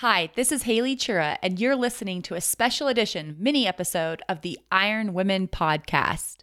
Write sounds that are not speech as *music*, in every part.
Hi, this is Haley Chura, and you're listening to a special edition mini episode of the Iron Women podcast.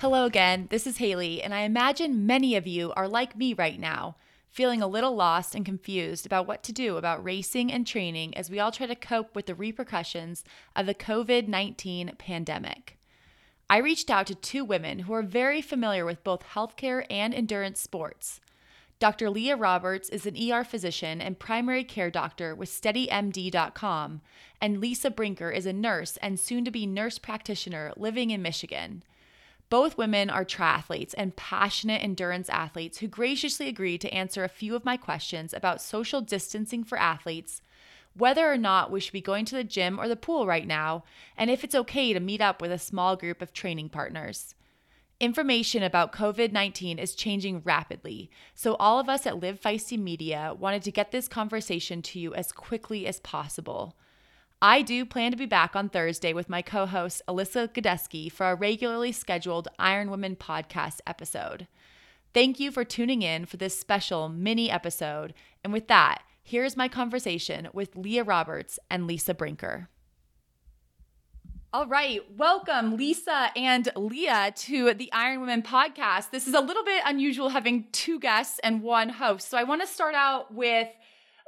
Hello again, this is Haley, and I imagine many of you are like me right now, feeling a little lost and confused about what to do about racing and training as we all try to cope with the repercussions of the COVID 19 pandemic. I reached out to two women who are very familiar with both healthcare and endurance sports. Dr. Leah Roberts is an ER physician and primary care doctor with SteadyMD.com, and Lisa Brinker is a nurse and soon to be nurse practitioner living in Michigan. Both women are triathletes and passionate endurance athletes who graciously agreed to answer a few of my questions about social distancing for athletes, whether or not we should be going to the gym or the pool right now, and if it's okay to meet up with a small group of training partners. Information about COVID 19 is changing rapidly, so all of us at Live Feisty Media wanted to get this conversation to you as quickly as possible. I do plan to be back on Thursday with my co host, Alyssa Godesky, for a regularly scheduled Iron Women podcast episode. Thank you for tuning in for this special mini episode. And with that, here's my conversation with Leah Roberts and Lisa Brinker. All right, welcome Lisa and Leah to the Iron Women podcast. This is a little bit unusual having two guests and one host. So I want to start out with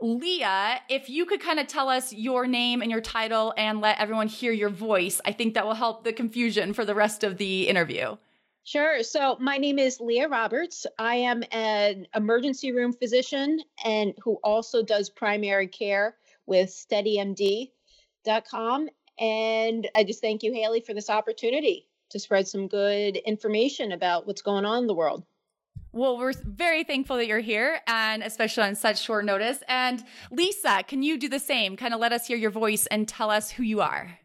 Leah, if you could kind of tell us your name and your title and let everyone hear your voice, I think that will help the confusion for the rest of the interview. Sure. So my name is Leah Roberts. I am an emergency room physician and who also does primary care with steadymd.com. And I just thank you, Haley, for this opportunity to spread some good information about what's going on in the world. Well, we're very thankful that you're here and especially on such short notice. And Lisa, can you do the same? Kind of let us hear your voice and tell us who you are.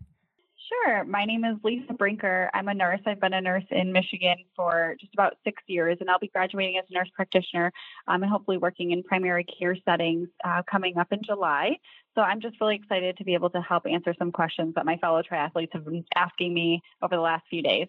Sure. My name is Lisa Brinker. I'm a nurse. I've been a nurse in Michigan for just about six years, and I'll be graduating as a nurse practitioner um, and hopefully working in primary care settings uh, coming up in July. So I'm just really excited to be able to help answer some questions that my fellow triathletes have been asking me over the last few days.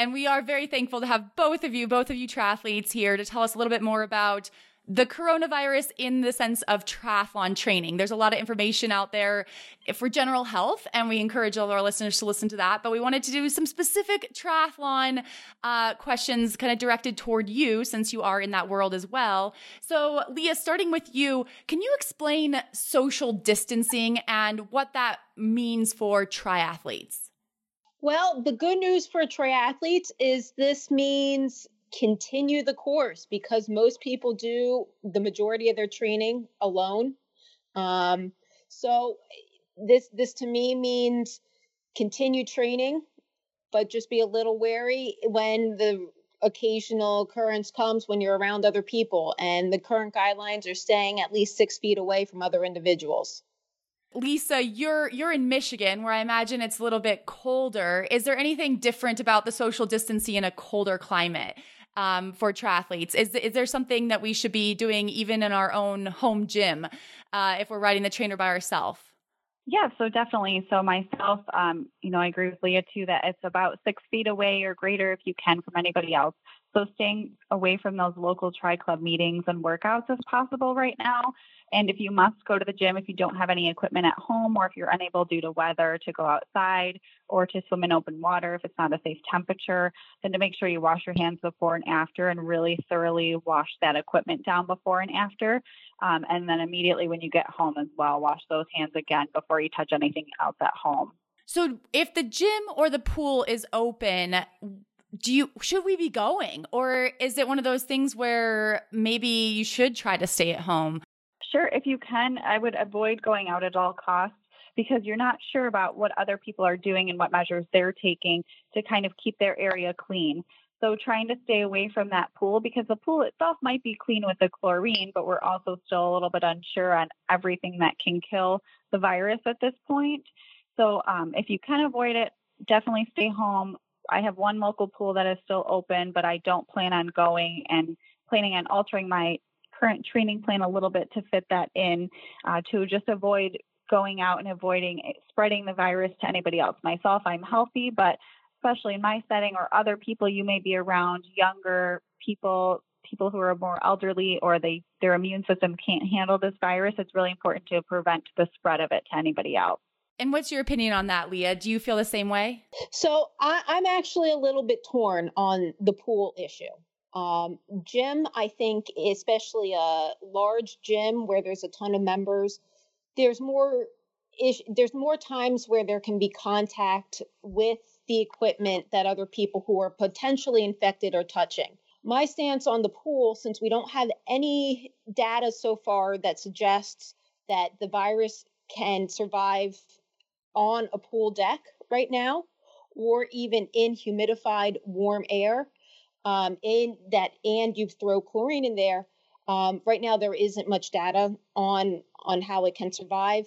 And we are very thankful to have both of you, both of you triathletes here to tell us a little bit more about the coronavirus in the sense of triathlon training. There's a lot of information out there for general health, and we encourage all of our listeners to listen to that. But we wanted to do some specific triathlon uh, questions kind of directed toward you since you are in that world as well. So, Leah, starting with you, can you explain social distancing and what that means for triathletes? Well, the good news for triathletes is this means continue the course because most people do the majority of their training alone. Um, so this this to me means continue training, but just be a little wary when the occasional occurrence comes when you're around other people. And the current guidelines are staying at least six feet away from other individuals. Lisa, you're you're in Michigan where I imagine it's a little bit colder. Is there anything different about the social distancing in a colder climate? um, for triathletes? Is, is there something that we should be doing even in our own home gym uh, if we're riding the trainer by ourselves? Yeah, so definitely. So myself, um, you know, I agree with Leah too that it's about six feet away or greater if you can from anybody else. So staying away from those local tri club meetings and workouts as possible right now. And if you must go to the gym, if you don't have any equipment at home, or if you're unable due to weather to go outside or to swim in open water if it's not a safe temperature, then to make sure you wash your hands before and after and really thoroughly wash that equipment down before and after. Um, and then immediately when you get home as well, wash those hands again before you touch anything else at home. So if the gym or the pool is open, do you should we be going or is it one of those things where maybe you should try to stay at home Sure, if you can, I would avoid going out at all costs because you're not sure about what other people are doing and what measures they're taking to kind of keep their area clean. So trying to stay away from that pool because the pool itself might be clean with the chlorine, but we're also still a little bit unsure on everything that can kill the virus at this point. So um, if you can avoid it, definitely stay home. I have one local pool that is still open, but I don't plan on going and planning on altering my current training plan a little bit to fit that in uh, to just avoid going out and avoiding spreading the virus to anybody else. Myself, I'm healthy, but especially in my setting or other people you may be around, younger people, people who are more elderly or they their immune system can't handle this virus, it's really important to prevent the spread of it to anybody else. And what's your opinion on that, Leah? Do you feel the same way? So I, I'm actually a little bit torn on the pool issue. Um, gym, I think, especially a large gym where there's a ton of members, there's more there's more times where there can be contact with the equipment that other people who are potentially infected are touching. My stance on the pool, since we don't have any data so far that suggests that the virus can survive on a pool deck right now or even in humidified warm air, um, in that and you throw chlorine in there um, right now there isn't much data on on how it can survive.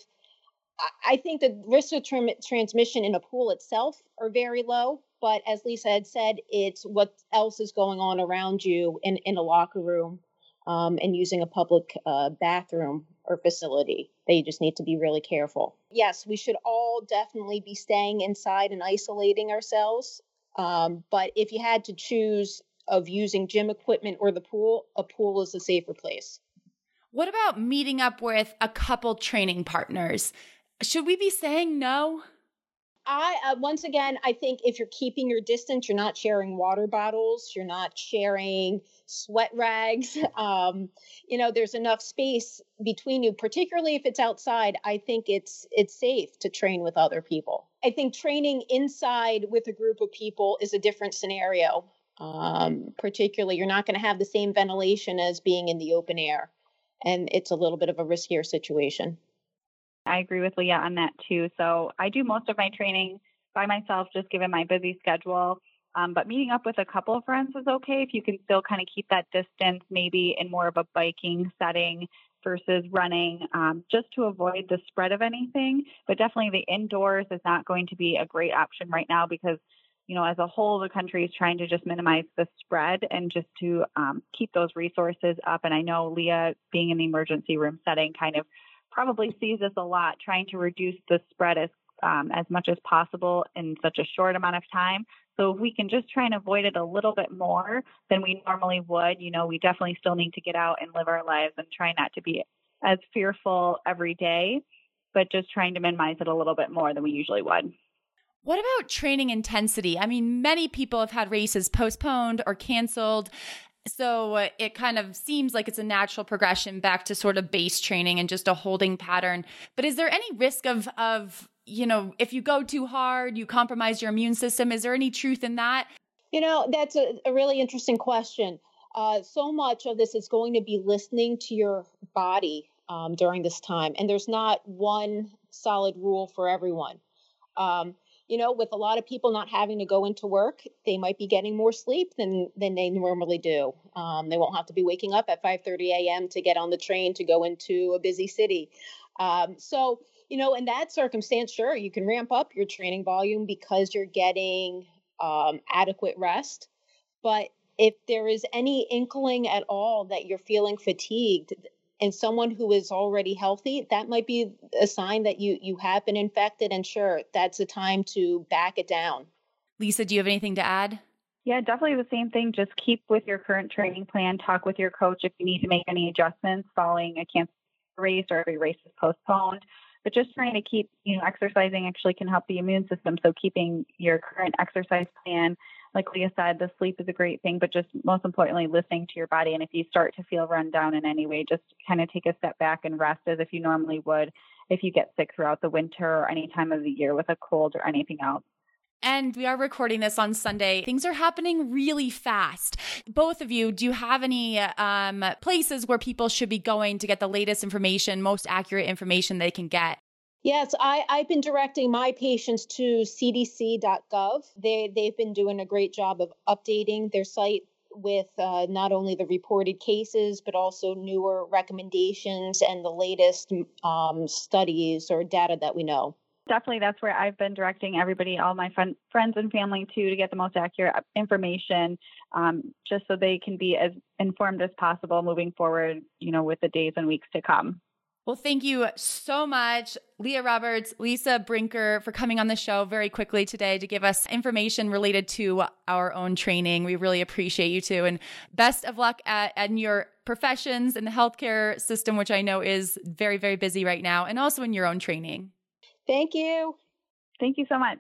I, think the risk of tra- transmission in a pool itself are very low but as lisa had said it's what else is going on around you in, in a locker room um, and using a public uh, bathroom or facility they just need to be really careful yes we should all definitely be staying inside and isolating ourselves um, but if you had to choose of using gym equipment or the pool, a pool is a safer place. What about meeting up with a couple training partners? Should we be saying no? I uh, once again, I think if you're keeping your distance, you're not sharing water bottles, you're not sharing sweat rags. *laughs* Um, you know, there's enough space between you, particularly if it's outside. I think it's it's safe to train with other people. I think training inside with a group of people is a different scenario. Um, particularly, you're not going to have the same ventilation as being in the open air, and it's a little bit of a riskier situation. I agree with Leah on that too. So I do most of my training by myself, just given my busy schedule. Um, but meeting up with a couple of friends is okay if you can still kind of keep that distance, maybe in more of a biking setting versus running, um, just to avoid the spread of anything. But definitely the indoors is not going to be a great option right now because, you know, as a whole, the country is trying to just minimize the spread and just to um, keep those resources up. And I know Leah, being in the emergency room setting, kind of probably sees this a lot, trying to reduce the spread as um, as much as possible in such a short amount of time. So if we can just try and avoid it a little bit more than we normally would, you know, we definitely still need to get out and live our lives and try not to be as fearful every day, but just trying to minimize it a little bit more than we usually would. What about training intensity? I mean, many people have had races postponed or canceled. So uh, it kind of seems like it's a natural progression back to sort of base training and just a holding pattern. But is there any risk of of you know if you go too hard, you compromise your immune system? Is there any truth in that? You know, that's a, a really interesting question. Uh, so much of this is going to be listening to your body um, during this time, and there's not one solid rule for everyone. Um, you know, with a lot of people not having to go into work, they might be getting more sleep than than they normally do. Um, they won't have to be waking up at 5:30 a.m. to get on the train to go into a busy city. Um, so, you know, in that circumstance, sure, you can ramp up your training volume because you're getting um, adequate rest. But if there is any inkling at all that you're feeling fatigued and someone who is already healthy, that might be a sign that you you have been infected and sure, that's a time to back it down. Lisa, do you have anything to add? Yeah, definitely the same thing. Just keep with your current training plan. Talk with your coach if you need to make any adjustments following a cancer race or if a race is postponed. But just trying to keep, you know, exercising actually can help the immune system. So keeping your current exercise plan, like Leah said, the sleep is a great thing, but just most importantly, listening to your body. And if you start to feel run down in any way, just kind of take a step back and rest as if you normally would if you get sick throughout the winter or any time of the year with a cold or anything else. And we are recording this on Sunday. Things are happening really fast. Both of you, do you have any um, places where people should be going to get the latest information, most accurate information they can get? Yes, I, I've been directing my patients to cdc.gov. They, they've been doing a great job of updating their site with uh, not only the reported cases, but also newer recommendations and the latest um, studies or data that we know definitely that's where I've been directing everybody, all my friend, friends and family too, to get the most accurate information, um, just so they can be as informed as possible moving forward, you know, with the days and weeks to come. Well, thank you so much, Leah Roberts, Lisa Brinker, for coming on the show very quickly today to give us information related to our own training. We really appreciate you too. And best of luck at, at your professions in the healthcare system, which I know is very, very busy right now, and also in your own training. Thank you. Thank you so much.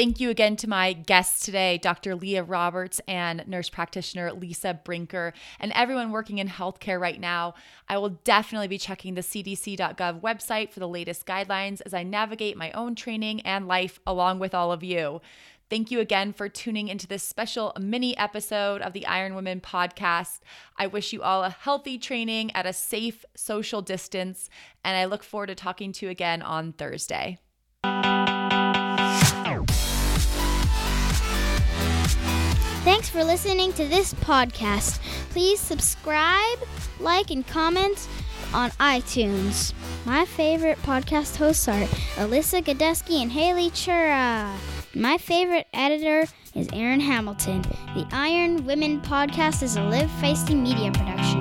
Thank you again to my guests today, Dr. Leah Roberts and nurse practitioner Lisa Brinker, and everyone working in healthcare right now. I will definitely be checking the cdc.gov website for the latest guidelines as I navigate my own training and life along with all of you. Thank you again for tuning into this special mini episode of the Iron Women podcast. I wish you all a healthy training at a safe social distance, and I look forward to talking to you again on Thursday. Thanks for listening to this podcast. Please subscribe, like, and comment on iTunes. My favorite podcast hosts are Alyssa Godesky and Haley Chura. My favorite editor is Aaron Hamilton. The Iron Women podcast is a Live Feisty media production.